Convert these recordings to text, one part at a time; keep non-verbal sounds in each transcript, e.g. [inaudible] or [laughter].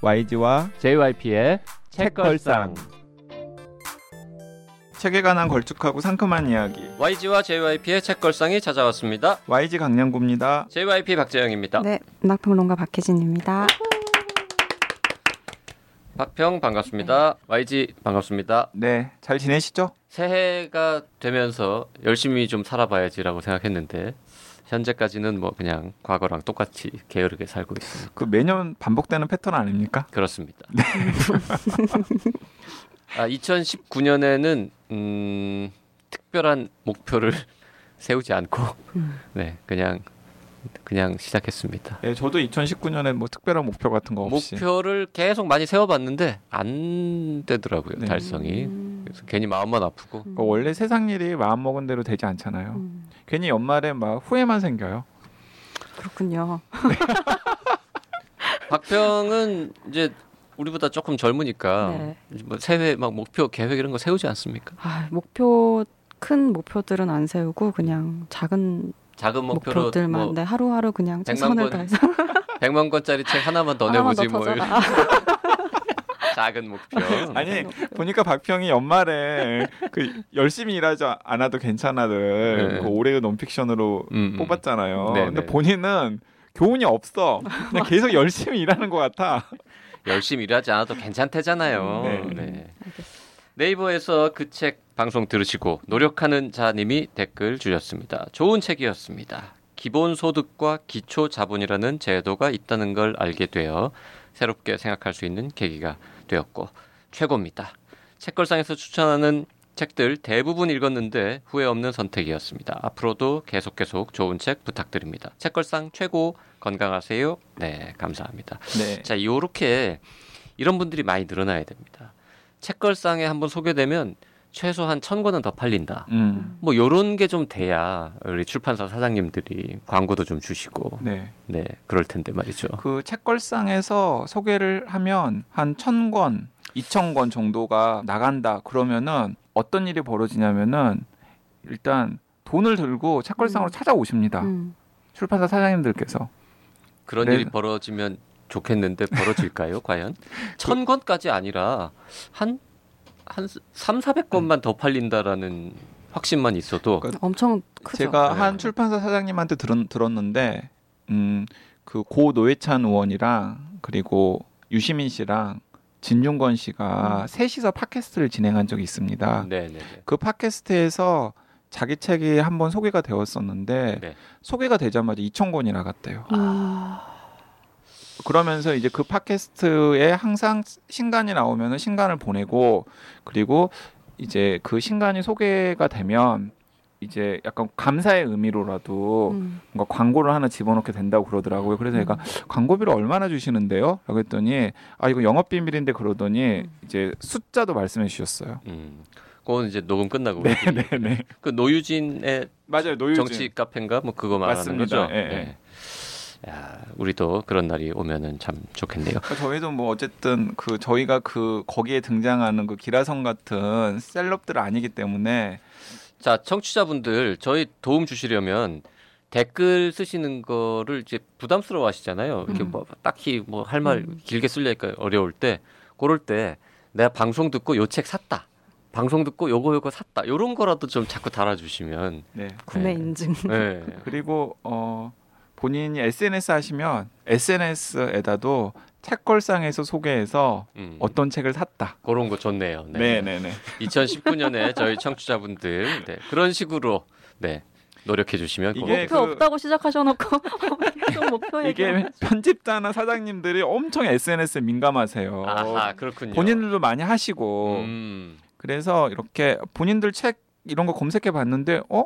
YG와 JYP의 책걸상. 책에 관한 걸쭉하고 상큼한 이야기. YG와 JYP의 책걸상이 찾아왔습니다. YG 강량구입니다. JYP 박재영입니다. 네, 문학평론가 박혜진입니다. 박평 반갑습니다. YG 반갑습니다. 네, 잘 지내시죠? 새해가 되면서 열심히 좀 살아봐야지라고 생각했는데 현재까지는 뭐 그냥 과거랑 똑같이 게으르게 살고 있습니다. 그 매년 반복되는 패턴 아닙니까? 그렇습니다. 아, 2019년에는 음, 특별한 목표를 [laughs] 세우지 않고 네 그냥 그냥 시작했습니다. 네, 저도 2019년에 뭐 특별한 목표 같은 거 없이 목표를 계속 많이 세워봤는데 안 되더라고요 네. 달성이. 음, 그래서 괜히 마음만 아프고 그 원래 세상 일이 마음 먹은 대로 되지 않잖아요. 음, 괜히 연말에 막 후회만 생겨요. 그렇군요. [laughs] 박평은 이제 우리보다 조금 젊으니까 네. 뭐 새해 막 목표 계획 이런 거 세우지 않습니까? 아, 목표 큰 목표들은 안 세우고 그냥 작은 작은 목표로 목표들만 뭐 네, 하루하루 그냥 최선을 권 다해서 [laughs] 100만 권짜리 책 하나만 더 하나만 내보지 더뭐 터져라. 이런 [laughs] 작은 목표. [laughs] 아니 보니까 박평이 연말에 그 열심히 일하지 않아도 괜찮아들 네. 그 올해의 논픽션으로 음, 음. 뽑았잖아요. 네, 근데 네. 본인은 교훈이 없어. 그냥 계속 열심히 일하는 것 같아. 열심히 일하지 않아도 괜찮대잖아요. 네. 네. 네이버에서 그 책 방송 들으시고 노력하는 자님이 댓글 주셨습니다. 좋은 책이었습니다. 기본소득과 기초자본이라는 제도가 있다는 걸 알게 되어 새롭게 생각할 수 있는 계기가 되었고 최고입니다. 책걸상에서 추천하는 책들 대부분 읽었는데 후회 없는 선택이었습니다. 앞으로도 계속 계속 좋은 책 부탁드립니다. 책걸상 최고 건강하세요. 네, 감사합니다. 네. 자, 요렇게 이런 분들이 많이 늘어나야 됩니다. 책걸상에 한번 소개되면 최소한 천 권은 더 팔린다. 음. 뭐 요런 게 좀 돼야 우리 출판사 사장님들이 광고도 좀 주시고 네. 네 그럴 텐데 말이죠. 그 책걸상에서 소개를 하면 한 천 권, 이천 권 정도가 나간다. 그러면은 어떤 일이 벌어지냐면은 일단 돈을 들고 책걸상으로 음. 찾아오십니다. 음, 출판사 사장님들께서. 그런 네. 일이 벌어지면 좋겠는데 벌어질까요? [laughs] 과연 천 권까지 아니라 한한 삼, 사백 권만 더 팔린다라는 확신만 있어도 그- 엄청 크죠. 제가 네. 한 출판사 사장님한테 들은, 들었는데 음, 그 고 노회찬 의원이랑 그리고 유시민 씨랑 진중권 씨가 음. 셋이서 팟캐스트를 진행한 적이 있습니다. 네네네. 그 팟캐스트에서 자기 책이 한번 소개가 되었었는데 네. 소개가 되자마자 2천 권이 나갔대요. 음, 그러면서 이제 그 팟캐스트에 항상 신간이 나오면은 신간을 보내고 그리고 이제 그 신간이 소개가 되면 이제 약간 감사의 의미로라도 음, 뭔가 광고를 하나 집어넣게 된다고 그러더라고요. 그래서 제가 광고비를 얼마나 주시는데요? 라고 했더니 아 이거 영업 비밀인데 그러더니 음. 이제 숫자도 말씀해 주셨어요. 음, 그건 이제 녹음 끝나고 네, 우리끼리. 네, 네. 그 노유진의 맞아요. 노유진. 정치 카페인가 뭐 그거 말하는 맞습니다. 거죠. 예, 예. 네. 야, 우리도 그런 날이 오면은 참 좋겠네요. 그러니까 저희도 뭐 어쨌든 그 저희가 그 거기에 등장하는 그 기라성 같은 셀럽들 아니기 때문에 자, 청취자분들 저희 도움 주시려면 댓글 쓰시는 거를 이제 부담스러워 하시잖아요. 이렇게 음. 뭐 딱히 뭐 할말 음. 길게 쓰려니까 어려울 때 그럴 때 내가 방송 듣고 요 책 샀다. 방송 듣고 요거 요거 샀다. 요런 거라도 좀 자꾸 달아 주시면 네. 구매 네. 인증. 네. 그리고 어 본인이 SNS 하시면 SNS에다도 책걸상에서 소개해서 음. 어떤 책을 샀다. 그런 거 좋네요. 네, 네, 네. 2019년에 저희 청취자분들 네, 그런 식으로 네, 노력해 주시면 이게 목표 그- 없다고 시작하셔놓고 [laughs] 목표 얘기. 이게 편집자나 사장님들이 엄청 SNS에 민감하세요. 아하 그렇군요. 본인들도 많이 하시고 음, 그래서 이렇게 본인들 책 이런 거 검색해 봤는데 어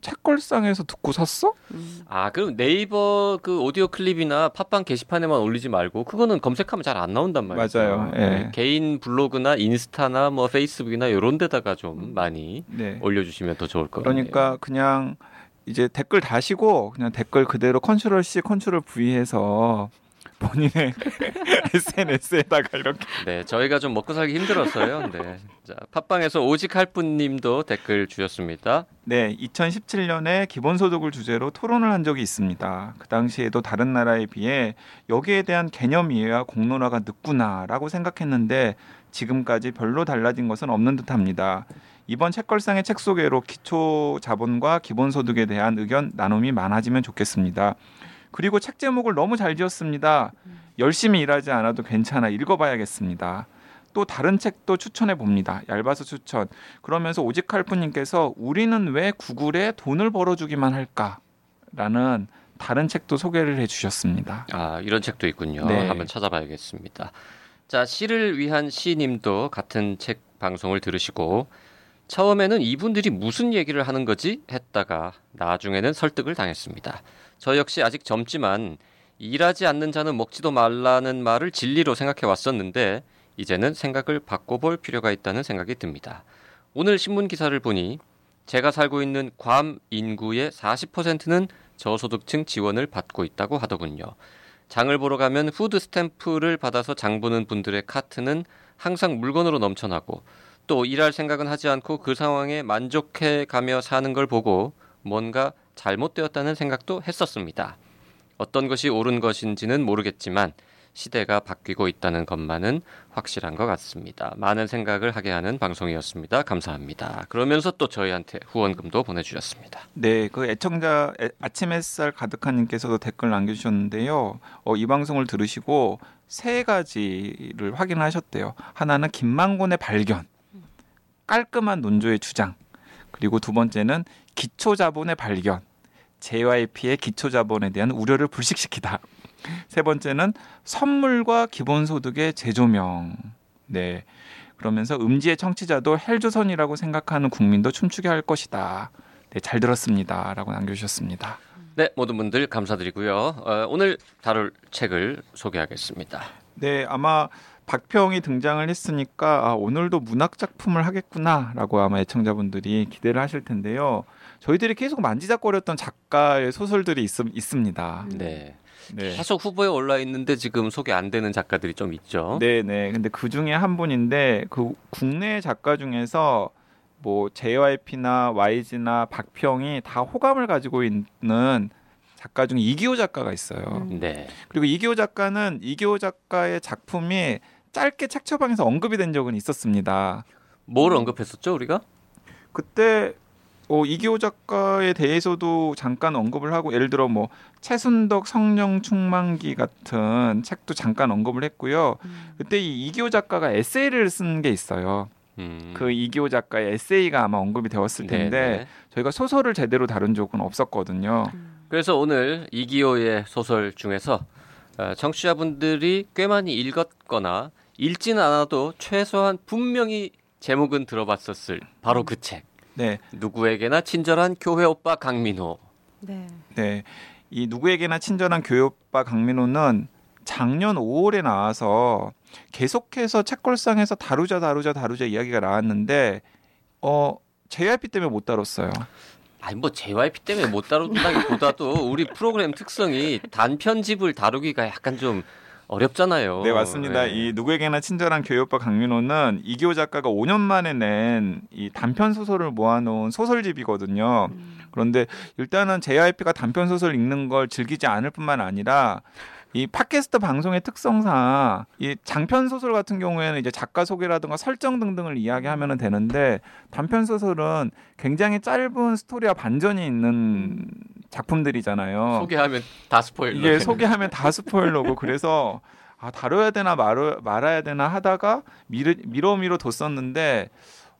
책걸상에서 듣고 샀어? 음, 아 그럼 네이버 그 오디오 클립이나 팟빵 게시판에만 올리지 말고 그거는 검색하면 잘 안 나온단 말이죠. 맞아요. 예. 네, 개인 블로그나 인스타나 뭐 페이스북이나 이런 데다가 좀 많이 네. 올려주시면 더 좋을 것 같아요. 그러니까 그냥 이제 댓글 다시고 그냥 댓글 그대로 컨트롤 C, 컨트롤 V 해서 본인의 [laughs] SNS에다가 이렇게 네, 저희가 좀 먹고 살기 힘들었어요. 네. 자, 팟빵에서 오직 할뿐님도 댓글 주셨습니다. 네, 2017년에 기본소득을 주제로 토론을 한 적이 있습니다. 그 당시에도 다른 나라에 비해 여기에 대한 개념 이해와 공론화가 늦구나라고 생각했는데 지금까지 별로 달라진 것은 없는 듯합니다. 이번 책걸상의 책 소개로 기초 자본과 기본소득에 대한 의견 나눔이 많아지면 좋겠습니다. 그리고 책 제목을 너무 잘 지었습니다. 열심히 일하지 않아도 괜찮아 읽어봐야겠습니다. 또 다른 책도 추천해 봅니다. 얇아서 추천. 그러면서 오직 할프님께서 우리는 왜 구글에 돈을 벌어주기만 할까?라는 다른 책도 소개를 해주셨습니다. 아, 이런 책도 있군요. 네. 한번 찾아봐야겠습니다. 자, 시를 위한 시님도 같은 책 방송을 들으시고 처음에는 이분들이 무슨 얘기를 하는 거지 했다가 나중에는 설득을 당했습니다. 저 역시 아직 젊지만 일하지 않는 자는 먹지도 말라는 말을 진리로 생각해 왔었는데 이제는 생각을 바꿔볼 필요가 있다는 생각이 듭니다. 오늘 신문 기사를 보니 제가 살고 있는 괌 인구의 40%는 저소득층 지원을 받고 있다고 하더군요. 장을 보러 가면 food stamp를 받아서 장 보는 분들의 카트는 항상 물건으로 넘쳐나고 또 일할 생각은 하지 않고 그 상황에 만족해 가며 사는 걸 보고 뭔가 잘못되었다는 생각도 했었습니다. 어떤 것이 옳은 것인지는 모르겠지만 시대가 바뀌고 있다는 것만은 확실한 것 같습니다. 많은 생각을 하게 하는 방송이었습니다. 감사합니다. 그러면서 또 저희한테 후원금도 보내주셨습니다. 네, 그 애청자 애- 아침 햇살 가득한 님께서도 댓글 남겨주셨는데요. 어, 이 방송을 들으시고 세 가지를 확인하셨대요. 하나는 김만곤의 발견, 깔끔한 논조의 주장, 그리고 두 번째는 기초 자본의 발견, JYP의 기초 자본에 대한 우려를 불식시키다. [laughs] 세 번째는 선물과 기본소득의 재조명. 네. 그러면서 음지의 청취자도 헬조선이라고 생각하는 국민도 춤추게 할 것이다. 네, 잘 들었습니다.라고 남겨주셨습니다. 네, 모든 분들 감사드리고요. 어, 오늘 다룰 책을 소개하겠습니다. 네, 아마 박평이 등장을 했으니까 아, 오늘도 문학 작품을 하겠구나라고 아마 애청자분들이 기대를 하실 텐데요. 저희들이 계속 만지작거렸던 작가의 소설들이 있, 있습니다. 네. 네. 계속 후보에 올라 있는데 지금 소개 안 되는 작가들이 좀 있죠. 네, 네. 근데 그 중에 한 분인데 그 국내 작가 중에서 뭐 JYP나 YG나 박평이 다 호감을 가지고 있는 작가 중에 이기호 작가가 있어요. 음. 네. 그리고 이기호 작가는 이기호 작가의 작품이 짧게 책 처방에서 언급이 된 적은 있었습니다. 뭘 언급했었죠, 우리가? 그때 어, 이기호 작가에 대해서도 잠깐 언급을 하고 예를 들어 뭐 최순덕 성령 충만기 같은 책도 잠깐 언급을 했고요. 음. 그때 이 이기호 작가가 에세이를 쓴 게 있어요. 음. 그 이기호 작가의 에세이가 아마 언급이 되었을 네, 텐데 네. 저희가 소설을 제대로 다룬 적은 없었거든요. 그래서 오늘 이기호의 소설 중에서 어, 청취자분들이 꽤 많이 읽었거나 읽지는 않아도 최소한 분명히 제목은 들어봤었을 바로 그 책. 네, 누구에게나 친절한 교회 오빠 강민호. 네. 네. 이 누구에게나 친절한 교회 오빠 강민호는 작년 5월에 나와서 계속해서 책걸상에서 다루자 다루자 다루자 이야기가 나왔는데 어 JYP 때문에 못 다뤘어요. 아니 뭐 JYP 때문에 못 다룬다기보다도 우리 프로그램 특성이 단편집을 다루기가 약간 좀 어렵잖아요. 네 맞습니다. 네. 이 누구에게나 친절한 오빠 강민호는 이기호 작가가 5년 만에 낸 이 단편 소설을 모아놓은 소설집이거든요. 음. 그런데 일단은 JYP가 단편 소설 읽는 걸 즐기지 않을 뿐만 아니라 이 팟캐스트 방송의 특성상 이 장편 소설 같은 경우에는 이제 작가 소개라든가 설정 등등을 이야기하면 되는데 단편 소설은 굉장히 짧은 스토리와 반전이 있는 작품들이잖아요. 소개하면 다 스포일러. 이게 소개하면 다 스포일러고 그래서 아 다뤄야 되나 말아, 말아야 되나 하다가 미르, 미뤄 미뤄 뒀었는데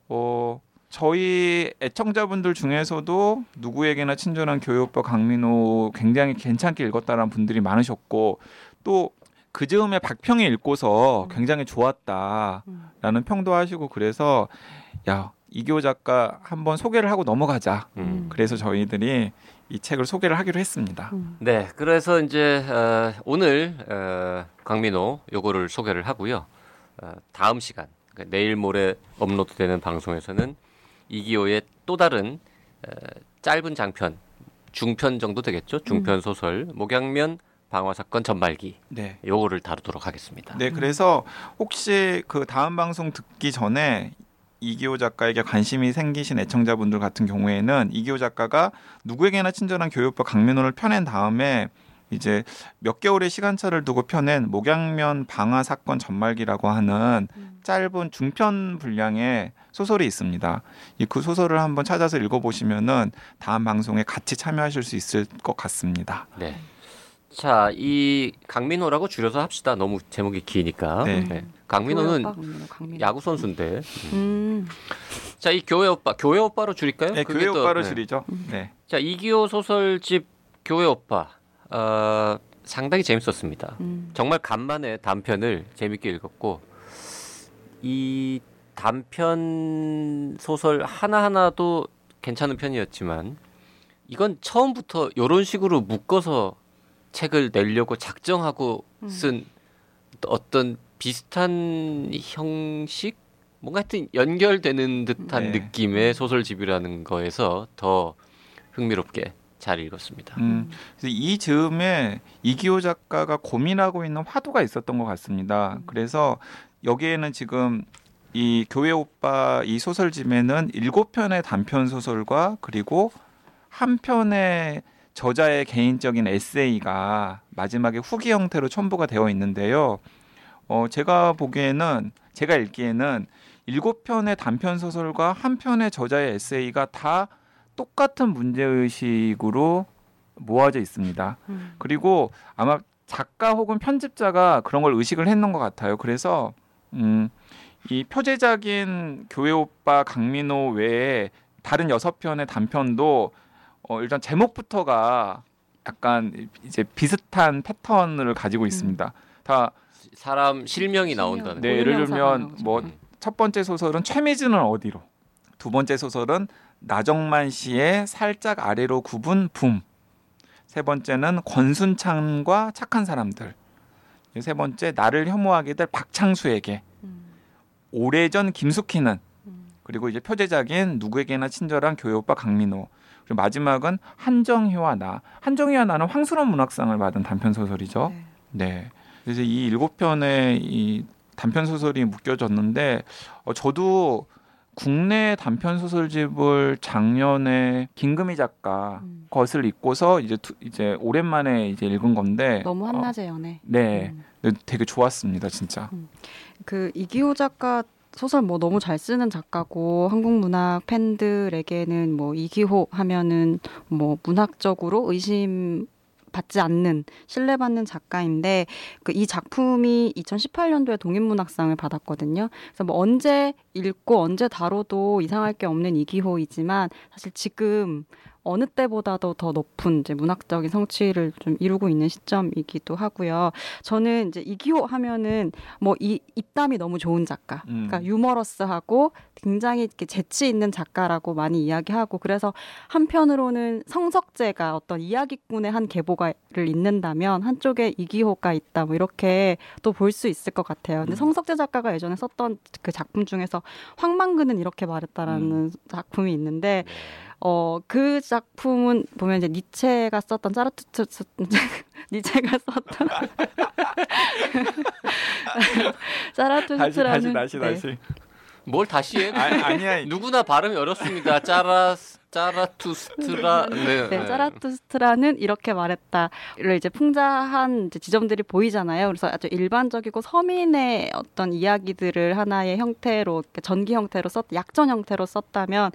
어 저희 애청자분들 중에서도 누구에게나 친절한 교육법 강민호 굉장히 괜찮게 읽었다라는 분들이 많으셨고 또 그즈음에 박평이 읽고서 굉장히 좋았다라는 음. 평도 하시고 그래서 야 이기호 작가 한번 소개를 하고 넘어가자. 음. 그래서 저희들이 이 책을 소개를 하기로 했습니다. 음. 네, 그래서 이제 어, 오늘 어, 강민호 요거를 소개를 하고요. 어, 다음 시간 그러니까 내일 모레 업로드되는 방송에서는 이기호의 또 다른 어, 짧은 장편, 중편 정도 되겠죠? 중편 소설 목양면 방화 사건 전말기 네. 요거를 다루도록 하겠습니다. 네, 그래서 혹시 그 다음 방송 듣기 전에 이기호 작가에게 관심이 생기신 애청자분들 같은 경우에는 이기호 작가가 누구에게나 친절한 교육법 강민호를 펴낸 다음에 이제 몇 개월의 시간차를 두고 펴낸 목양면 방화 사건 전말기라고 하는 짧은 중편 분량의 소설이 있습니다. 이 그 소설을 한번 찾아서 읽어보시면은 다음 방송에 같이 참여하실 수 있을 것 같습니다. 네. 자, 이 강민호라고 줄여서 합시다. 너무 제목이 기니까. 네. 강민호는 교회 오빠, 강민호, 강민호. 야구 선수인데. 음. 자, 이 교회 오빠, 교회 오빠로 줄일까요? 네, 그게 교회 또- 오빠로 네. 줄이죠. 네. 자, 이기호 소설집 교회 오빠. 어, 상당히 재밌었습니다. 음. 정말 간만에 단편을 재밌게 읽었고 이 단편 소설 하나하나도 괜찮은 편이었지만 이건 처음부터 이런 식으로 묶어서 책을 내려고 작정하고 쓴 어떤 비슷한 형식 뭔가 하여튼 연결되는 듯한 네. 느낌의 소설집이라는 거에서 더 흥미롭게 잘 읽었습니다. 음, 그래서 이 즈음에 이기호 작가가 고민하고 있는 화두가 있었던 것 같습니다. 그래서 여기에는 지금 이 교회 오빠 이 소설집에는 일곱 편의 단편 소설과 그리고 한 편의 저자의 개인적인 에세이가 마지막에 후기 형태로 첨부가 되어 있는데요. 어, 제가 보기에는 제가 읽기에는 일곱 편의 단편 소설과 한 편의 저자의 에세이가 다 똑같은 문제 의식으로 모아져 있습니다. 음. 그리고 아마 작가 혹은 편집자가 그런 걸 의식을 했는 것 같아요. 그래서 음, 이 표제작인 교회 오빠 강민호 외에 다른 여섯 편의 단편도 어, 일단 제목부터가 약간 이제 비슷한 패턴을 가지고 있습니다. 다 사람 실명이 나온다는 네. 예를 들면 나오죠. 뭐 음. 첫 번째 소설은 최미즈는 어디로, 두 번째 소설은 나정만 씨의 살짝 아래로 굽은 붐, 세 번째는 권순찬과 착한 사람들, 세 번째 나를 혐오하게 될 박창수에게, 음. 오래전 김숙희는, 음. 그리고 이제 표제작인 누구에게나 친절한 교회 오빠 강민호, 그리고 마지막은 한정희와 나. 한정희와 나는 황순원 문학상을 받은 단편 소설이죠. 네. 네. 그래서 이 일곱 편의 이 단편 소설이 묶여졌는데 어, 저도 국내 단편 소설집을 작년에 김금희 작가 음. 것을 읽고서 이제 투- 이제 오랜만에 이제 읽은 건데 너무 어, 한낮의 연애. 네, 음. 네, 되게 좋았습니다 진짜. 그 이기호 작가 소설 뭐 너무 잘 쓰는 작가고 한국 문학 팬들에게는 뭐 이기호 하면은 뭐 문학적으로 의심 받지 않는 신뢰받는 작가인데 그 이 작품이 2018년도에 독립문학상을 받았거든요. 그래서 뭐 언제 읽고 언제 다뤄도 이상할 게 없는 이기호이지만 사실 지금 어느 때보다도 더 높은 이제 문학적인 성취를 좀 이루고 있는 시점이기도 하고요. 저는 이제 이기호 하면은 뭐 이 입담이 너무 좋은 작가, 음. 그러니까 유머러스하고 굉장히 이렇게 재치 있는 작가라고 많이 이야기하고 그래서 한편으로는 성석재가 어떤 이야기꾼의 한 계보가를 잇는다면 한쪽에 이기호가 있다 뭐 이렇게 또 볼 수 있을 것 같아요. 근데 음. 성석재 작가가 예전에 썼던 그 작품 중에서 황망근은 이렇게 말했다라는 음. 작품이 있는데 어 그 작품은 보면 이제 니체가 썼던 짜르투트 [laughs] 니체가 썼던 [laughs] 짜라투스트라는 다시 다시 네. 다시. 뭘 다시 해? 아, 아니야. 누구나 발음이 어렵습니다. 짜라 짜라투스트라. [laughs] 네, 네, 짜라투스트라는 이렇게 말했다를 이제 풍자한 이제 지점들이 보이잖아요. 그래서 아주 일반적이고 서민의 어떤 이야기들을 하나의 형태로 전기 형태로 썼, 약전 형태로 썼다면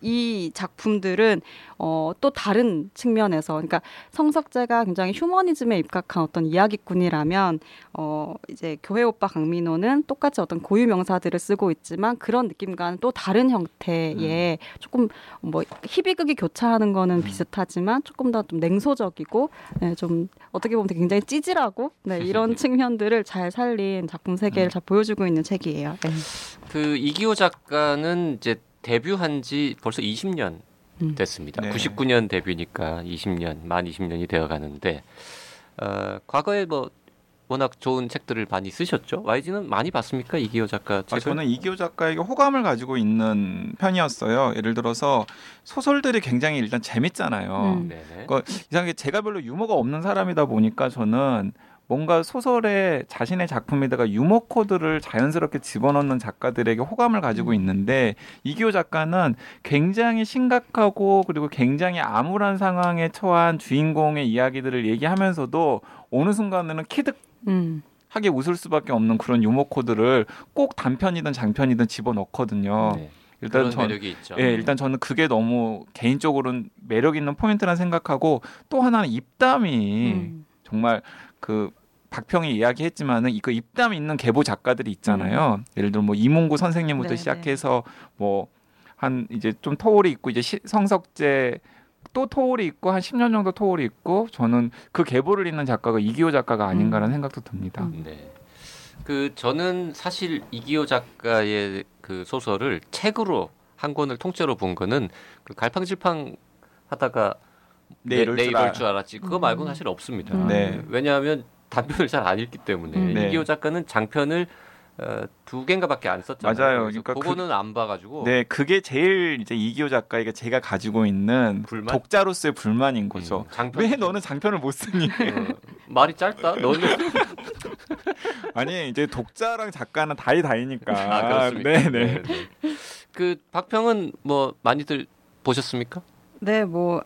이 작품들은 어, 또 다른 측면에서, 그러니까 성석재가 굉장히 휴머니즘에 입각한 어떤 이야기꾼이라면 어, 이제 교회 오빠 강민호는 똑같이 어떤 고유 명사들을 쓰고 있지만 그런 느낌과는 또 다른 형태의 조금 뭐 희비극이 교차하는 거는 비슷하지만 조금 더 좀 냉소적이고 네, 좀 어떻게 보면 굉장히 찌질하고 네, 이런 [laughs] 측면들을 잘 살린 작품 세계를 잘 보여주고 있는 책이에요. 네. 그 이기호 작가는 이제 데뷔한 지 벌써 20년 음. 됐습니다. 네. 99년 데뷔니까 20년, 만 20년이 되어 가는데 어, 과거에 뭐 워낙 좋은 책들을 많이 쓰셨죠. YG는 많이 봤습니까 이기호 작가 책을? 아, 저는 이기호 작가에게 호감을 가지고 있는 편이었어요. 예를 들어서 소설들이 굉장히 일단 재밌잖아요. 음. 네네. 그 이상하게 제가 별로 유머가 없는 사람이다 보니까 저는 뭔가 소설에 자신의 작품에다가 유머 코드를 자연스럽게 집어넣는 작가들에게 호감을 가지고 음. 있는데 이기호 작가는 굉장히 심각하고 그리고 굉장히 암울한 상황에 처한 주인공의 이야기들을 얘기하면서도 어느 순간에는 키득 음. 하게 웃을 수밖에 없는 그런 유머 코드를 꼭 단편이든 장편이든 집어 넣거든요. 네. 일단 그런 전 매력이 있죠. 예, 일단 저는 그게 너무 개인적으로는 매력 있는 포인트라 생각하고 또 하나는 입담이 음. 정말 그 박평이 이야기했지만은 이그 입담 있는 계보 작가들이 있잖아요. 예를 들어 뭐 이문구 선생님부터 네, 시작해서 뭐 한 이제 좀 토올이 있고 이제 시, 성석재 또 토올이 있고 한 10년 정도 토올이 있고 저는 그 계보를 잇는 작가가 이기호 작가가 아닌가라는 생각도 듭니다. 음. 네. 그 저는 사실 이기호 작가의 그 소설을 책으로 한 권을 통째로 본 거는 그 갈팡질팡 하다가 네, 내, 이럴 내줄줄 알았지. 그거 음. 말고는 사실 없습니다. 음. 네. 왜냐하면 단편을 잘 안 읽기 때문에 음. 네. 이기호 작가는 장편을 어, 두 개인가밖에 안 썼잖아요. 맞아요. 그러니까 그- 그거는 안 봐가지고 네, 그게 제일 이제 이기호 작가에게 제가 가지고 있는 불만? 독자로서의 불만인 거죠. 음, 장편 왜 너는 장편을 못 쓰니? 어, 말이 짧다. [laughs] 너는 아니 이제 독자랑 작가는 다이 다이니까. 아 그렇습니까? 네네. 네, 네. 그 박평은 뭐 많이들 보셨습니까? 네, 뭐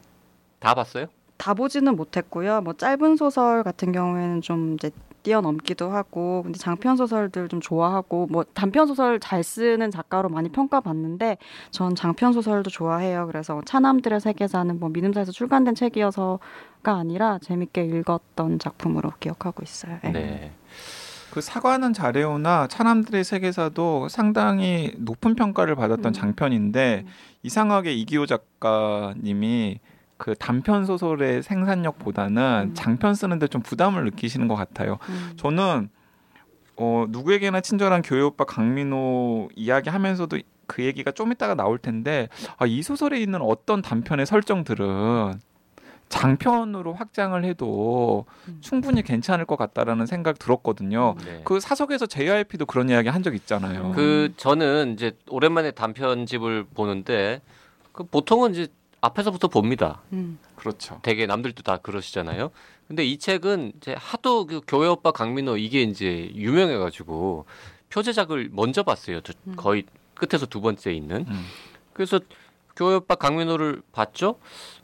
다 봤어요? 다 보지는 못했고요. 뭐 짧은 소설 같은 경우에는 좀 이제 뛰어넘기도 하고, 근데 장편 소설들 좀 좋아하고, 뭐 단편 소설 잘 쓰는 작가로 많이 평가받는데, 전 장편 소설도 좋아해요. 그래서 차남들의 세계사는 뭐 믿음사에서 출간된 책이어서가 아니라 재밌게 읽었던 작품으로 기억하고 있어요. 네. 네. 그 사과는 잘해오나 차남들의 세계사도 상당히 높은 평가를 받았던 음. 장편인데 음. 이상하게 이기호 작가님이 그 단편 소설의 생산력보다는 음. 장편 쓰는데 좀 부담을 느끼시는 것 같아요. 음. 저는 어 누구에게나 친절한 교회 오빠 강민호 이야기하면서도 그 얘기가 좀 이따가 나올 텐데 아, 이 소설에 있는 어떤 단편의 설정들은 장편으로 확장을 해도 음. 충분히 괜찮을 것 같다라는 생각 들었거든요. 네. 그 사석에서 JYP도 그런 이야기 한 적 있잖아요. 음. 그 저는 이제 오랜만에 단편집을 보는데 그 보통은 이제 앞에서부터 봅니다. 음. 그렇죠. 되게 남들도 다 그러시잖아요. 근데 이 책은 이제 하도 그 교회 오빠 강민호 이게 이제 유명해가지고 표제작을 먼저 봤어요. 저 음. 거의 끝에서 두 번째 있는. 음. 그래서 교회 오빠 강민호를 봤죠.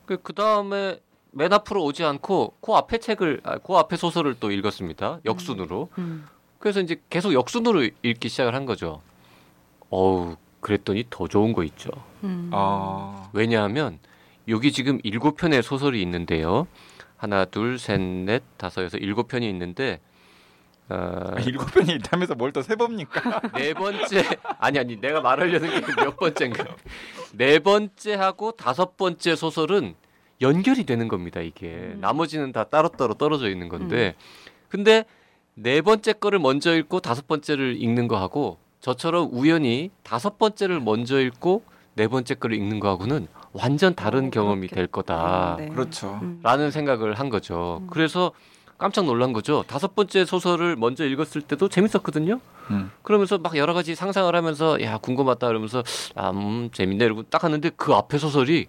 그 다음에 맨 앞으로 오지 않고 그 앞에 책을, 아, 그 앞에 소설을 또 읽었습니다. 역순으로. 음. 그래서 이제 계속 역순으로 읽기 시작을 한 거죠. 어우, 그랬더니 더 좋은 거 있죠. 음. 아, 왜냐하면 여기 지금 일곱 편의 소설이 있는데요. 하나, 둘, 셋, 넷, 다섯, 여섯, 일곱 편이 있는데 어, 일곱 편이 있다면서 뭘 또 세 봅니까? [laughs] 네 번째 아니 아니 내가 말하려는 게 몇 번째인가? 네 번째하고 다섯 번째 소설은 연결이 되는 겁니다. 이게 음. 나머지는 다 따로따로 떨어져 있는 건데 근데 네 번째 거를 먼저 읽고 다섯 번째를 읽는 거하고 저처럼 우연히 다섯 번째를 먼저 읽고 네 번째 거를 읽는 거하고는 완전 다른 어, 경험이. 될 거다. 네. 그렇죠. 음. 라는 생각을 한 거죠. 음. 그래서 깜짝 놀란 거죠. 다섯 번째 소설을 먼저 읽었을 때도 재밌었거든요. 음. 그러면서 막 여러 가지 상상을 하면서 야 궁금하다 그러면서 아 음, 재밌네 이러고 딱 하는데 그 앞에 소설이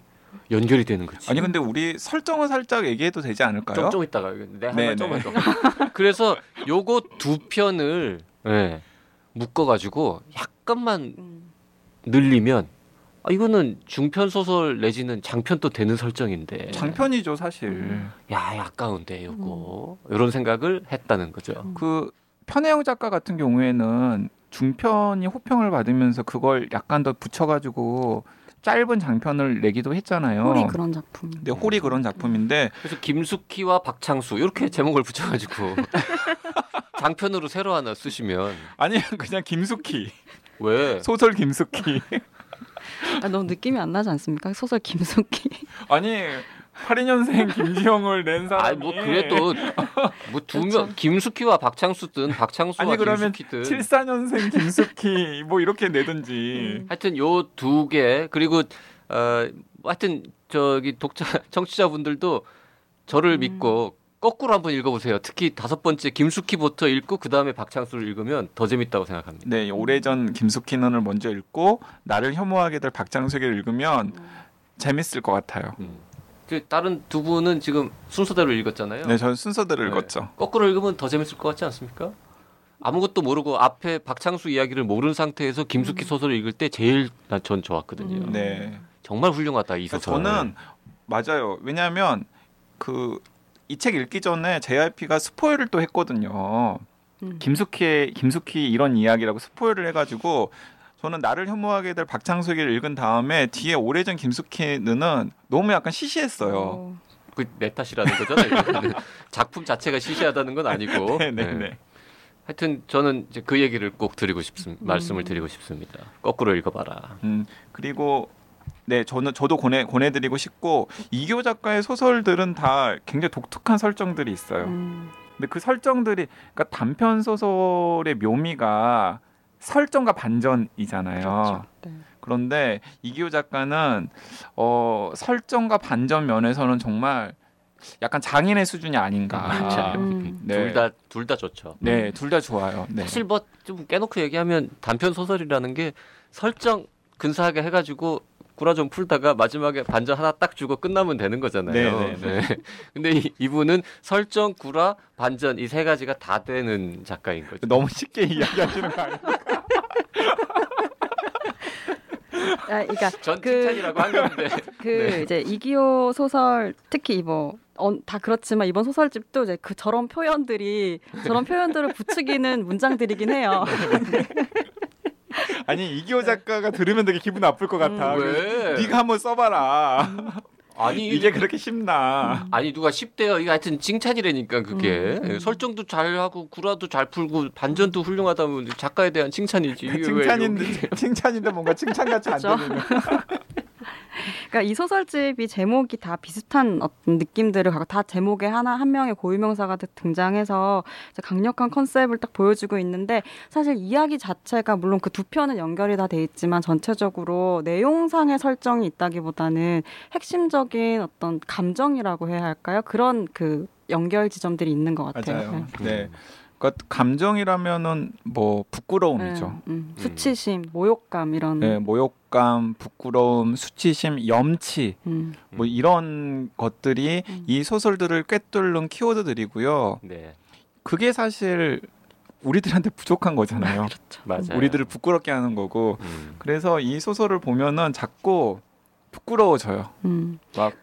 연결이 되는 거지. 아니 근데 우리 설정을 살짝 얘기해도 되지 않을까요? 좀, 좀 있다가 내가 네, 한번 조금만 더. 그래서 요거 두 편을 예, 묶어가지고 약간만 음. 늘리면 아, 이거는 중편 소설 내지는 장편도 되는 설정인데 장편이죠 사실. 음. 야 아까운데 요거 이런 생각을 했다는 거죠. 음. 그 편혜영 작가 같은 경우에는 중편이 호평을 받으면서 그걸 약간 더 붙여가지고 짧은 장편을 내기도 했잖아요. 홀이 그런 작품. 근데 홀이 그런 작품인데 그래서 김숙희와 박창수 이렇게 제목을 붙여가지고 [laughs] 장편으로 새로 하나 쓰시면 아니 그냥 김숙희 왜? 소설 김숙희 아, 너무 느낌이 안 나지 않습니까? 소설 김숙희. 아니 82년생 김지영을 낸 사람이 아니 뭐 그래도 뭐 두명 김숙희와 박창수든 [laughs] 박창수와 아니, 그러면 김숙희든 74년생 김숙희 뭐 이렇게 내든지 음. 하여튼 요 두 개 그리고 어 하여튼 저기 독자 청취자분들도 저를 음. 믿고 거꾸로 한번 읽어보세요. 특히 다섯 번째 김숙희부터 읽고 그 다음에 박창수를 읽으면 더 재밌다고 생각합니다. 네, 오래전 김숙희 눈을 먼저 읽고 나를 혐오하게 될 박장석을 읽으면 재밌을 것 같아요. 음. 그 다른 두 분은 지금 순서대로 읽었잖아요. 네, 저는 순서대로 네. 읽었죠. 거꾸로 읽으면 더 재밌을 것 같지 않습니까? 아무것도 모르고 앞에 박창수 이야기를 모르는 상태에서 김숙희 소설을 읽을 때 제일 난전 좋았거든요. 음. 네. 정말 훌륭하다 이 소설. 저는 맞아요. 왜냐하면 그 이 책 읽기 전에 JYP가 스포일을 또 했거든요. 음. 김숙희 김숙희 이런 이야기라고 스포일을 해가지고 저는 나를 혐오하게 될 박창석이를 읽은 다음에 뒤에 오래전 김숙희는 너무 약간 시시했어요. 어, 그내 탓이라는 거잖아요. 작품 자체가 시시하다는 건 아니고. 네네네. [laughs] 네. 하여튼 저는 이제 그 얘기를 꼭 드리고 싶습니다. 말씀을 드리고 싶습니다. 거꾸로 읽어봐라. 음 그리고 네 저는 저도 권해 권해드리고 싶고 이교 작가의 소설들은 다 굉장히 독특한 설정들이 있어요. 음. 근데 그 설정들이 그러니까 단편 소설의 묘미가 설정과 반전이잖아요. 그렇죠. 네. 그런데 이기호 작가는 어, 설정과 반전 면에서는 정말 약간 장인의 수준이 아닌가. 음. 네. 둘다 둘 다 좋죠. 네, 둘 다 좋아요. 네. 사실 뭐 좀 깨놓고 얘기하면 단편 소설이라는 게 설정 근사하게 해가지고 구라 좀 풀다가 마지막에 반전 하나 딱 주고 끝나면 되는 거잖아요. 네, 네, 네. 근데 이, 이분은 설정, 구라, 반전 이 세 가지가 다 되는 작가인 거죠. 너무 쉽게 이야기하시는 거 아니에요? 아, 그러니까 전 그- 칭찬이라고 한 건데. [laughs] 그 네. 이제 이기호 소설 특히 뭐 어, 다 그렇지만 이번 소설집도 이제 그 저런 표현들이 저런 표현들을 부추기는 문장들이긴 해요. [laughs] 아니 이기호 작가가 들으면 되게 기분 나쁠 것 같아. 음, 왜? 네가 한번 써봐라. 아니 이게 그렇게 쉽나? 아니 누가 10대요. 이게 하여튼 칭찬이라니까 그게 음. 설정도 잘하고 구라도 잘 풀고 반전도 훌륭하다면 작가에 대한 칭찬이지. 칭찬인데 칭찬인데 뭔가 칭찬 같이 안 그렇죠. 들리는. [laughs] 그러니까 이 소설집이 제목이 다 비슷한 어떤 느낌들을 갖고 다 제목에 하나 한 명의 고유명사가 등장해서 강력한 컨셉을 딱 보여주고 있는데 사실 이야기 자체가 물론 그 두 편은 연결이 다 돼 있지만 전체적으로 내용상의 설정이 있다기보다는 핵심적인 어떤 감정이라고 해야 할까요? 그런 그 연결 지점들이 있는 것 같아요. 맞아요. 음. 네. 그러니까 감정이라면은 뭐 부끄러움이죠. 음, 음. 수치심, 모욕감 이런. 네, 모욕감, 부끄러움, 수치심, 염치 음. 뭐 이런 것들이 음. 이 소설들을 꿰뚫는 키워드들이고요. 네 그게 사실 우리들한테 부족한 거잖아요. 맞아요. 우리들을 부끄럽게 하는 거고. 음. 그래서 이 소설을 보면은 자꾸 부끄러워져요. 음. 막 어,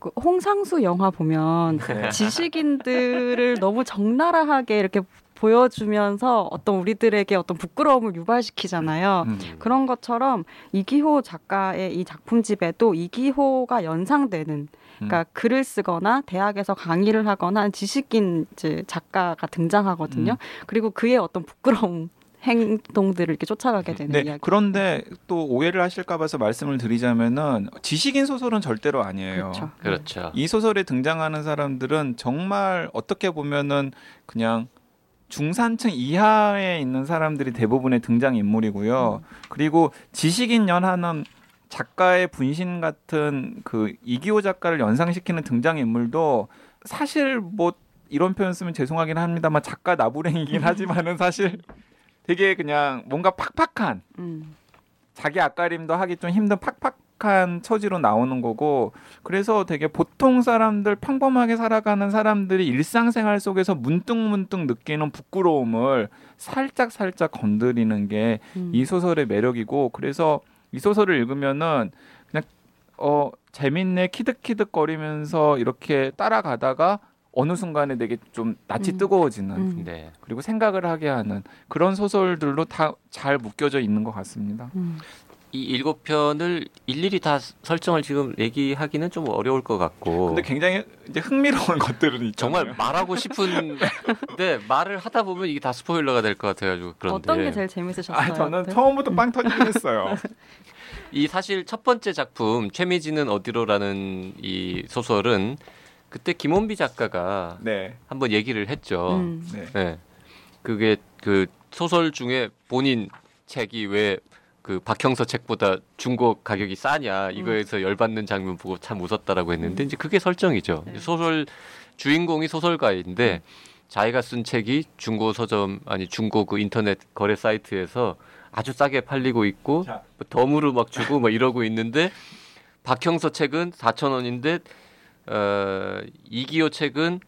그 홍상수 영화 보면 네. [laughs] 지식인들을 너무 적나라하게 이렇게 보여주면서 어떤 우리들에게 어떤 부끄러움을 유발시키잖아요. 음. 그런 것처럼 이기호 작가의 이 작품집에도 이기호가 연상되는 그러니까 글을 쓰거나 대학에서 강의를 하거나 지식인 작가가 등장하거든요. 음. 그리고 그의 어떤 부끄러움 행동들을 이렇게 쫓아가게 되는 네, 이야기. 그런데 또 오해를 하실까 봐서 말씀을 드리자면은 지식인 소설은 절대로 아니에요. 그렇죠. 그렇죠. 이 소설에 등장하는 사람들은 정말 어떻게 보면은 그냥 중산층 이하에 있는 사람들이 대부분의 등장 인물이고요. 그리고 지식인 연하는 작가의 분신 같은 그 이기호 작가를 연상시키는 등장 인물도 사실 뭐 이런 표현 쓰면 죄송하긴 합니다만 작가 나부랭이긴 [laughs] 하지만은 사실 되게 그냥 뭔가 팍팍한 음. 자기 앞가림도 하기 좀 힘든 팍팍한 처지로 나오는 거고 그래서 되게 보통 사람들 평범하게 살아가는 사람들이 일상생활 속에서 문득문득 느끼는 부끄러움을 살짝 살짝 건드리는 게이 음. 소설의 매력이고 그래서 이 소설을 읽으면은 그냥 어 재밌네 키득키득 거리면서 이렇게 따라가다가 어느 순간에 되게 좀 낯이 음. 뜨거워지는 음. 네. 그리고 생각을 하게 하는 그런 소설들로 다 잘 묶여져 있는 것 같습니다. 음. 이 일곱 편을 일일이 다 설정을 지금 얘기하기는 좀 어려울 것 같고. 근데 굉장히 이제 흥미로운 [laughs] 것들은 있잖아요. 정말 말하고 싶은데 [laughs] 말을 하다 보면 이게 다 스포일러가 될 것 같아가지고 그런데 어떤 게 제일 재밌으셨어요? 아 저는 네. 처음부터 빵 터지긴 했어요. [laughs] 이 사실 첫 번째 작품 최미진은 어디로라는 이 소설은 그때 김원비 작가가 네, 한번 얘기를 했죠. 음. 네, 네. 그게 그 소설 중에 본인 책이 왜 그 박형서 책보다 중고 가격이 싸냐 이거에서 열받는 장면 보고 참 웃었다라고 했는데 이제 그게 설정이죠. 네. 소설 주인공이 소설가인데 자기가 쓴 책이 중고 서점 아니 중고 그 인터넷 거래 사이트에서 아주 싸게 팔리고 있고 자. 뭐 덤으로 막 주고 막 이러고 있는데 박형서 책은 4천 원인데 어, 이기호 책은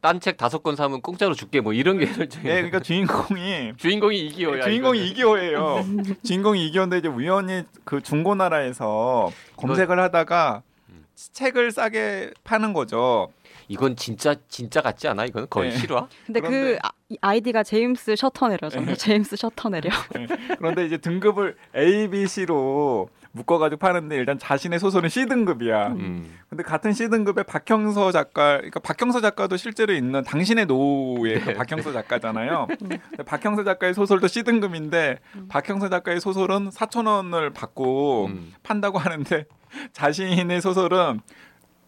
딴 책 다섯 권 사면 공짜로 줄게 뭐 이런 게 설정이. 네, 그러니까 주인공이 주인공이 이기호야. 주인공이 이거는. 이기호예요. [laughs] 주인공이 이기호인데 이제 우연히 그 중고나라에서 검색을 하다가 음. 책을 싸게 파는 거죠. 이건 진짜 진짜 같지 않아? 이거는 거의 네. 실화? [laughs] 근데 그런데- 그 아, 이 아이디가 제임스 셔터내려잖아요. 네. 제임스 셔터내려. [laughs] 그런데 이제 등급을 A, B, C로 묶어가지고 파는데 일단 자신의 소설은 C 등급이야. 음. 근데 같은 C 등급의 박형서 작가, 그러니까 박형서 작가도 실제로 있는 당신의 노의 그 네. 박형서 작가잖아요. [laughs] 근데 박형서 작가의 소설도 C 등급인데 박형서 작가의 소설은 4천 원을 받고 음. 판다고 하는데 [laughs] 자신의 소설은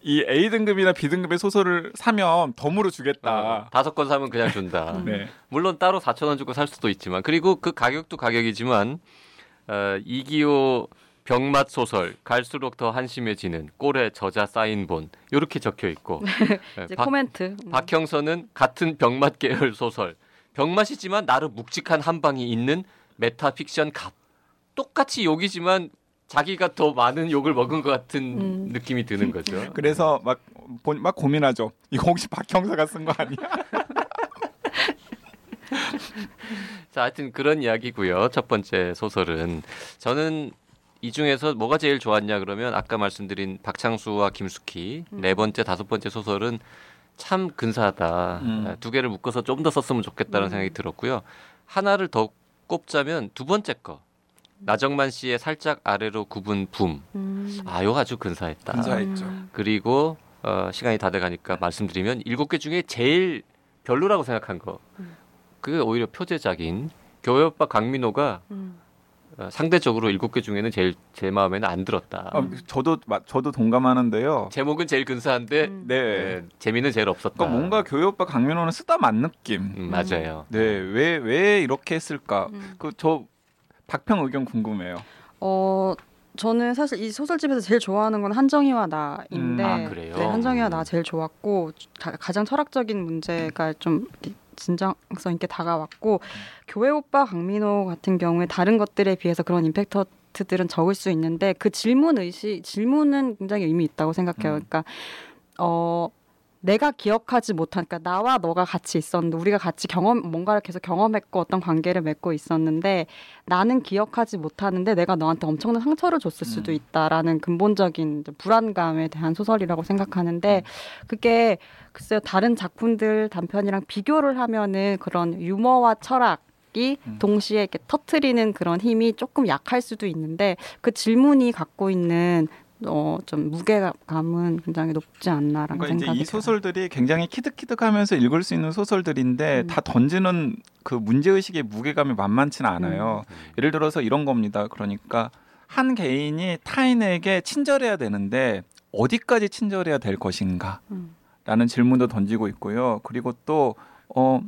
이 A 등급이나 B 등급의 소설을 사면 덤으로 어, 주겠다. 다섯 권 사면 그냥 준다. [laughs] 네. 물론 따로 4천 원 주고 살 수도 있지만 그리고 그 가격도 가격이지만 어, 이기호 병맛 소설 갈수록 더 한심해지는 꼴의 저자 사인본 이렇게 적혀 있고 [laughs] 예, 이제 박, 코멘트. 음. 박형서는 같은 병맛 계열 소설 병맛이지만 나름 묵직한 한 방이 있는 metafiction 갑 똑같이 욕이지만 자기가 더 많은 욕을 먹은 것 같은 음. 느낌이 드는 거죠. [laughs] 그래서 막, 본- 막 고민하죠. 이거 혹시 박형서가 쓴 거 아니야? [laughs] 자, 하여튼 그런 이야기고요. 첫 번째 소설은 저는 이 중에서 뭐가 제일 좋았냐 그러면 아까 말씀드린 박창수와 김숙희 네 번째, 다섯 번째 소설은 참 근사하다. 음. 아, 두 개를 묶어서 좀 더 썼으면 좋겠다는 음. 생각이 들었고요. 하나를 더 꼽자면 두 번째 거. 나정만 씨의 살짝 아래로 굽은 붐. 음. 아, 이거 아주 근사했다. 근사했죠. 음. 그리고 어, 시간이 다 돼 가니까 말씀드리면 일곱 개 중에 제일 별로라고 생각한 거. 그게 오히려 표제작인 교회 오빠 강민호가 음. 어, 상대적으로 일곱 개 중에는 제일 제 마음에는 안 들었다. 아, 저도 마- 저도 동감하는데요. 제목은 제일 근사한데 음. 네. 예, 재미는 제일 없었다. 그러니까 뭔가 교회 오빠 강민호는 쓰다 만 느낌. 음, 맞아요. 네, 왜 왜 이렇게 했을까? 음. 그저 박평 의견 궁금해요. 어 저는 사실 이 소설집에서 제일 좋아하는 건 한정희와 나인데 음, 아, 그래요? 네, 한정희와 나 제일 좋았고 가, 가장 철학적인 문제가 좀 진정성 있게 다가왔고 교회 오빠 강민호 같은 경우에 다른 것들에 비해서 그런 임팩트들은 적을 수 있는데 그 질문 의식 질문은 굉장히 의미 있다고 생각해요. 음. 그러니까 어 내가 기억하지 못한 그러니까 나와 너가 같이 있었는데 우리가 같이 경험 뭔가를 계속 경험했고 어떤 관계를 맺고 있었는데 나는 기억하지 못하는데 내가 너한테 엄청난 상처를 줬을 수도 음. 있다라는 근본적인 불안감에 대한 소설이라고 생각하는데 그게 글쎄요 다른 작품들 단편이랑 비교를 하면은 그런 유머와 철학 이 음. 동시에 이렇게 터트리는 그런 힘이 조금 약할 수도 있는데 그 질문이 갖고 있는 어 좀 무게감은 굉장히 높지 않나라는 그러니까 이제 생각이 이 들어요. 소설들이 굉장히 키득키득하면서 읽을 수 있는 소설들인데 음. 다 던지는 그 문제 의식의 무게감이 만만치는 않아요. 음. 예를 들어서 이런 겁니다. 그러니까 한 개인이 타인에게 친절해야 되는데 어디까지 친절해야 될 것인가? 음. 라는 질문도 던지고 있고요. 그리고 또, 어,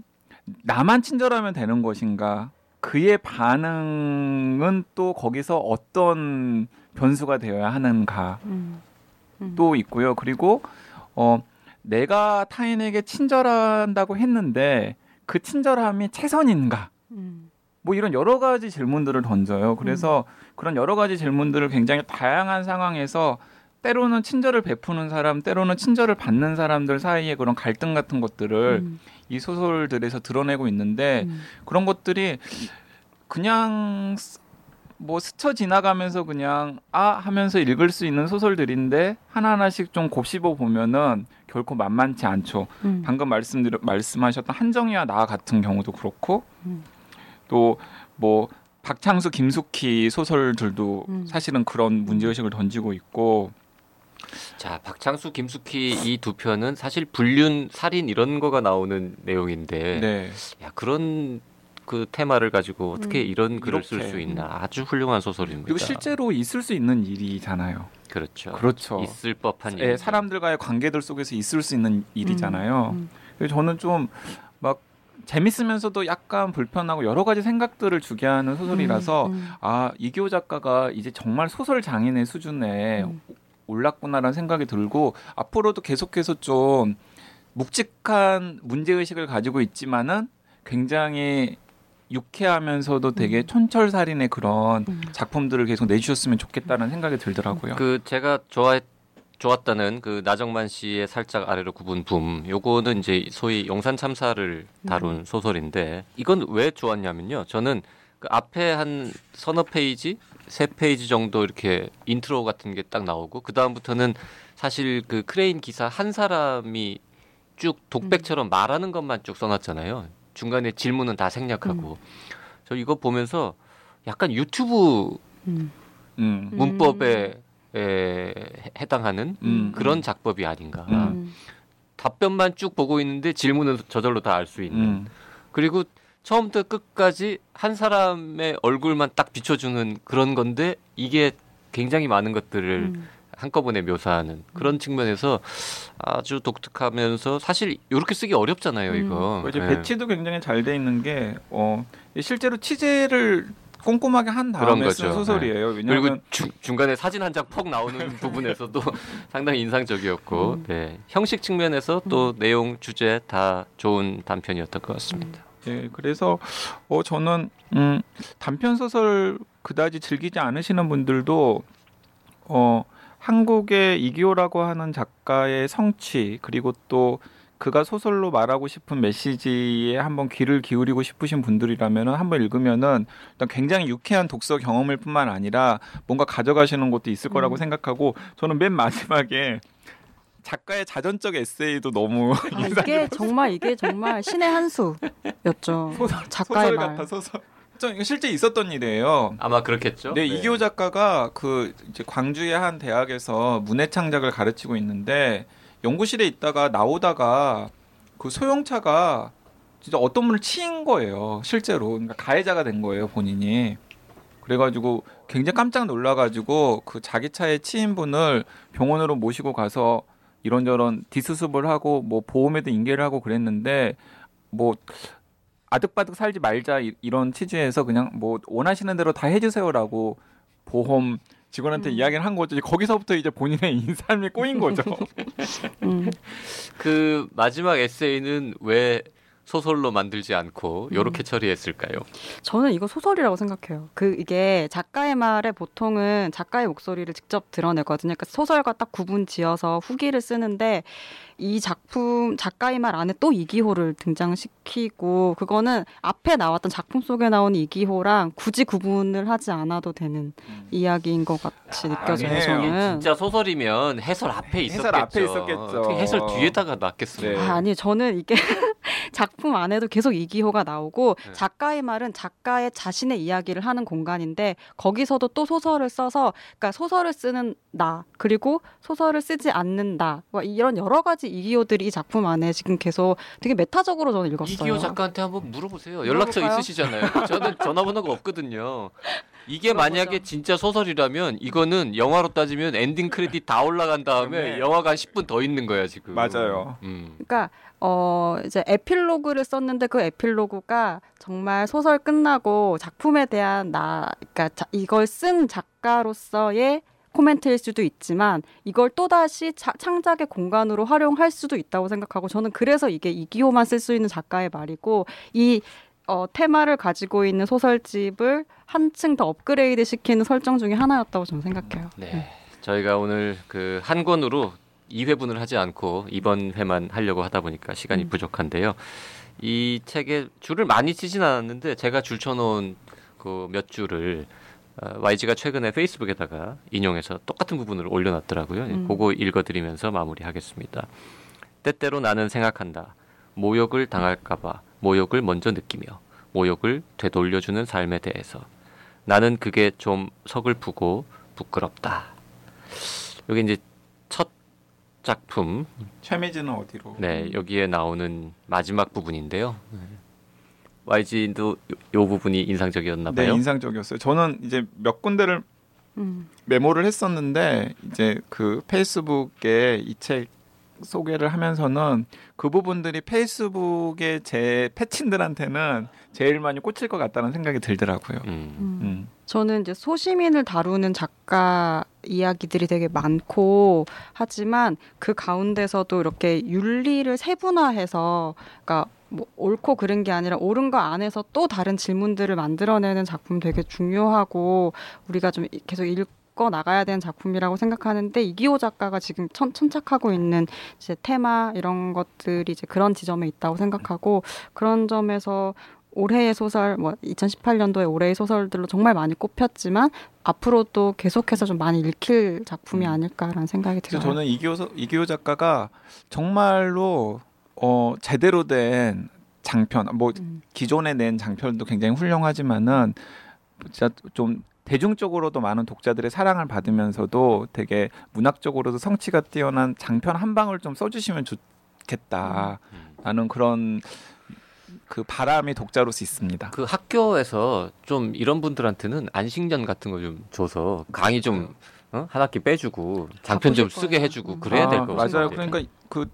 나만 친절하면 되는 것인가? 그의 반응은 또 거기서 어떤 변수가 되어야 하는가? 음. 음. 또 있고요. 그리고, 어, 내가 타인에게 친절한다고 했는데 그 친절함이 최선인가? 음. 뭐 이런 여러 가지 질문들을 던져요. 그래서 그런 여러 가지 질문들을 굉장히 다양한 상황에서 때로는 친절을 베푸는 사람, 때로는 친절을 받는 사람들 사이의 그런 갈등 같은 것들을 음. 이 소설들에서 드러내고 있는데 음. 그런 것들이 그냥 스- 뭐 스쳐 지나가면서 그냥 아 하면서 읽을 수 있는 소설들인데 하나하나씩 좀 곱씹어 보면은 결코 만만치 않죠. 음. 방금 말씀드려 말씀하셨던 한정희와 나 같은 경우도 그렇고 음. 또뭐 박창수, 김숙희 소설들도 음. 사실은 그런 문제 의식을 던지고 있고 자, 박창수, 김숙희 이 두 편은 사실 불륜, 살인 이런 거가 나오는 내용인데 네. 야, 그런 그 테마를 가지고 어떻게 음. 이런 글을 쓸. 수 있나 아주 훌륭한 소설입니다. 그리고 실제로 있을 수 있는 일이잖아요. 그렇죠. 그렇죠. 있을 법한 예, 일. 사람들과의 관계들 속에서 있을 수 있는 일이잖아요. 음. 그래서 저는 좀 막 재밌으면서도 약간 불편하고 여러 가지 생각들을 주게 하는 소설이라서 음, 음. 아 이기호 작가가 이제 정말 소설 장인의 수준에 음. 올랐구나라는 생각이 들고 앞으로도 계속해서 좀 묵직한 문제 의식을 가지고 있지만은 굉장히 유쾌하면서도 되게 음. 촌철살인의 그런 음. 작품들을 계속 내주셨으면 좋겠다는 생각이 들더라고요. 그 제가 좋아했 좋았다는 그 나정만 씨의 살짝 아래로 굽은 붐 요거는 이제 소위 용산 참사를 다룬 소설인데 이건 왜 좋았냐면요 저는 그 앞에 한 서너 페이지 세 페이지 정도 이렇게 인트로 같은 게 딱 나오고 그 다음부터는 사실 그 크레인 기사 한 사람이 쭉 독백처럼 말하는 것만 쭉 써놨잖아요 중간에 질문은 다 생략하고 저 이거 보면서 약간 유튜브 음. 음. 문법에 에, 해당하는 음. 그런 작법이 아닌가. 음. 음. 답변만 쭉 보고 있는데 질문은 저절로 다 알 수 있는. 음. 그리고 처음부터 끝까지 한 사람의 얼굴만 딱 비춰주는 그런 건데 이게 굉장히 많은 것들을 음. 한꺼번에 묘사하는 그런 측면에서 아주 독특하면서 사실 이렇게 쓰기 어렵잖아요, 음. 이거. 이제 예. 배치도 굉장히 잘 돼 있는 게 어, 실제로 취재를 꼼꼼하게 한 다음에 거죠. 네. 쓴 소설이에요. 그리고 왜냐하면 중, 중간에 사진 한 장 퍽 나오는 [laughs] 부분에서도 상당히 인상적이었고 음. 네. 형식 측면에서 또 내용 주제 다 좋은 단편이었던 것 같습니다. 예, 그래서 어 저는 음, 단편 소설 그다지 즐기지 않으시는 분들도 어 한국의 이기호라고 하는 작가의 성취 그리고 또 그가 소설로 말하고 싶은 메시지에 한번 귀를 기울이고 싶으신 분들이라면은 한번 읽으면은 일단 굉장히 유쾌한 독서 경험일 뿐만 아니라 뭔가 가져가시는 것도 있을 거라고 음. 생각하고 저는 맨 마지막에 작가의 자전적 에세이도 너무 아, [laughs] 이게 정말 이게 정말 신의 한 수였죠. [laughs] 소설, 작가의 소설 말. 같아 소설. 실제 있었던 일이에요. 아마 그렇겠죠. 네, 이기호 작가가 그 이제 광주의 한 대학에서 문해 창작을 가르치고 있는데 연구실에 있다가 나오다가 그 소형차가 진짜 어떤 분을 치인 거예요. 실제로 그러니까 가해자가 된 거예요 본인이. 그래가지고 굉장히 깜짝 놀라가지고 그 자기 차에 치인 분을 병원으로 모시고 가서 이런저런 디스습을 하고 뭐 보험에도 인계를 하고 그랬는데 뭐 아득바득 살지 말자 이- 이런 취지에서 그냥 뭐 원하시는 대로 다 해주세요라고 보험 직원한테 음. 이야기를 한 거죠. 거기서부터 이제 본인의 [laughs] 인상이 꼬인 거죠. [laughs] 음. 그 마지막 에세이는 왜 소설로 만들지 않고 음. 이렇게 처리했을까요? 저는 이거 소설이라고 생각해요. 그 이게 작가의 말에 보통은 작가의 목소리를 직접 드러내거든요. 그러니까 소설과 딱 구분 지어서 후기를 쓰는데 이 작품 작가의 말 안에 또 이기호를 등장시키고 그거는 앞에 나왔던 작품 속에 나온 이기호랑 굳이 구분을 하지 않아도 되는 이야기인 것 같이 느껴져요. 아니에요. 저는. 진짜 소설이면 해설 앞에 있었겠죠. 해설 앞에 있었겠죠. 어떻게 해설 뒤에다가 놨겠습니까? 네. 아, 아니 저는 이게 [laughs] 작품 안에도 계속 이기호가 나오고 네. 작가의 말은 작가의 자신의 이야기를 하는 공간인데 거기서도 또 소설을 써서 그러니까 소설을 쓰는 나 그리고 소설을 쓰지 않는 나뭐 이런 여러 가지 이기호들이 이 작품 안에 지금 계속 되게 메타적으로 저는 읽었어요. 이기호 작가한테 한번 물어보세요. 연락처 물어볼까요? 있으시잖아요. 저는 전화번호가 없거든요. 이게 물어보죠. 만약에 진짜 소설이라면 이거는 영화로 따지면 ending credit 다 올라간 다음에 네. 영화가 한 10분 더 있는 거야 지금. 맞아요. 음. 그러니까 어 이제 에필로그를 썼는데 그 에필로그가 정말 소설 끝나고 작품에 대한 나 그러니까 자, 이걸 쓴 작가로서의 코멘트일 수도 있지만 이걸 또다시 차- 창작의 공간으로 활용할 수도 있다고 생각하고 저는 그래서 이게 이기호만 쓸 수 있는 작가의 말이고 이 어, 테마를 가지고 있는 소설집을 한층 더 업그레이드 시키는 설정 중에 하나였다고 저는 생각해요. 네. 저희가 오늘 그 한 권으로 2회분을 하지 않고 이번 회만 하려고 하다 보니까 시간이 음. 부족한데요. 이 책에 줄을 많이 치진 않았는데 제가 줄 쳐놓은 그 몇 줄을 어, YG가 최근에 페이스북에다가 인용해서 똑같은 부분을 올려놨더라고요. 음. 그거 읽어드리면서 마무리하겠습니다. 때때로 나는 생각한다. 모욕을 당할까봐 모욕을 먼저 느끼며 모욕을 되돌려주는 삶에 대해서 나는 그게 좀 서글프고 부끄럽다. 여기 이제 첫 작품, 최미진은 어디로? 네 여기에 나오는 마지막 부분인데요. 네. YG도 요, 요 부분이 인상적이었나 네, 봐요. 인상적이었어요. 저는 이제 몇 군데를 음. 메모를 했었는데 이제 그 페이스북에 이 책 소개를 하면서는 그 부분들이 페이스북의 제 패친들한테는 제일 많이 꽂힐 것 같다는 생각이 들더라고요. 음. 음. 음. 저는 이제 소시민을 다루는 작가 이야기들이 되게 많고 하지만 그 가운데서도 이렇게 윤리를 세분화해서 그러니까 뭐 옳고 그른 게 아니라 옳은 거 안에서 또 다른 질문들을 만들어내는 작품 되게 중요하고 우리가 좀 계속 읽어 나가야 되는 작품이라고 생각하는데 이기호 작가가 지금 천, 천착하고 있는 이제 테마 이런 것들이 이제 그런 지점에 있다고 생각하고 그런 점에서 올해의 소설, 뭐 2018년도에 올해의 소설들로 정말 많이 꼽혔지만 앞으로도 계속해서 좀 많이 읽힐 작품이 음. 아닐까라는 생각이 들어요. 저는 이기호 서- 이기호 작가가 정말로 어 제대로 된 장편 뭐 음. 기존에 낸 장편도 굉장히 훌륭하지만은 진짜 좀 대중적으로도 많은 독자들의 사랑을 받으면서도 되게 문학적으로도 성취가 뛰어난 장편 한 방을 좀 써주시면 좋겠다. 음. 라는 그런 그 바람이 독자로서 있습니다. 그 학교에서 좀 이런 분들한테는 안식년 같은 거 좀 줘서 강의 좀 어? 한 학기 빼주고 장편 좀 쓰게. 해주고 음. 그래야 될 아, 것 맞아요. 같아요. 그러니까 그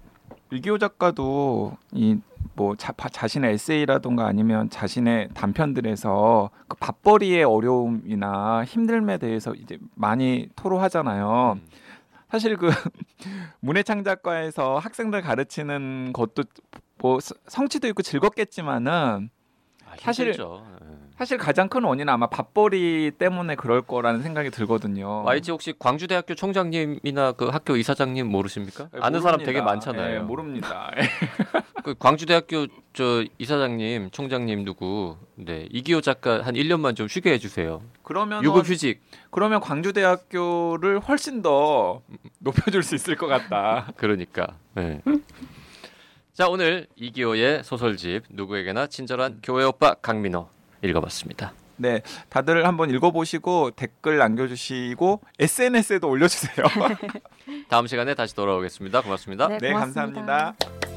이기호 작가도 이 뭐 자신의 에세이라던가 아니면 자신의 단편들에서 그 밥벌이의 어려움이나 힘듦에 대해서 이제 많이 토로하잖아요. 음. 사실 그 [laughs] 문해창작과에서 학생들 가르치는 것도 뭐 서- 성취도 있고 즐겁겠지만은 아, 사실- 힘들죠. 예. 사실 가장 큰 원인은 아마 밥벌이 때문에 그럴 거라는 생각이 들거든요. YG 혹시 광주대학교 총장님이나 그 학교 이사장님 모르십니까? 네, 아는 사람 모릅니다. 되게 많잖아요. 네, 모릅니다. [laughs] 그 광주대학교 저 이사장님, 총장님 누구? 네 이기호 작가 한 1년만 좀 쉬게 해주세요. 그러면 유급 휴직. 그러면 광주대학교를 훨씬 더 높여줄 수 있을 것 같다. [laughs] 그러니까. 네. 자 오늘 이기호의 소설집 누구에게나 친절한 교회 오빠 강민호 읽어봤습니다. 네, 다들 한번 읽어보시고 댓글 남겨주시고 SNS에도 올려주세요. [laughs] 다음 시간에 다시 돌아오겠습니다. 고맙습니다. 네, 네, 고맙습니다. 감사합니다.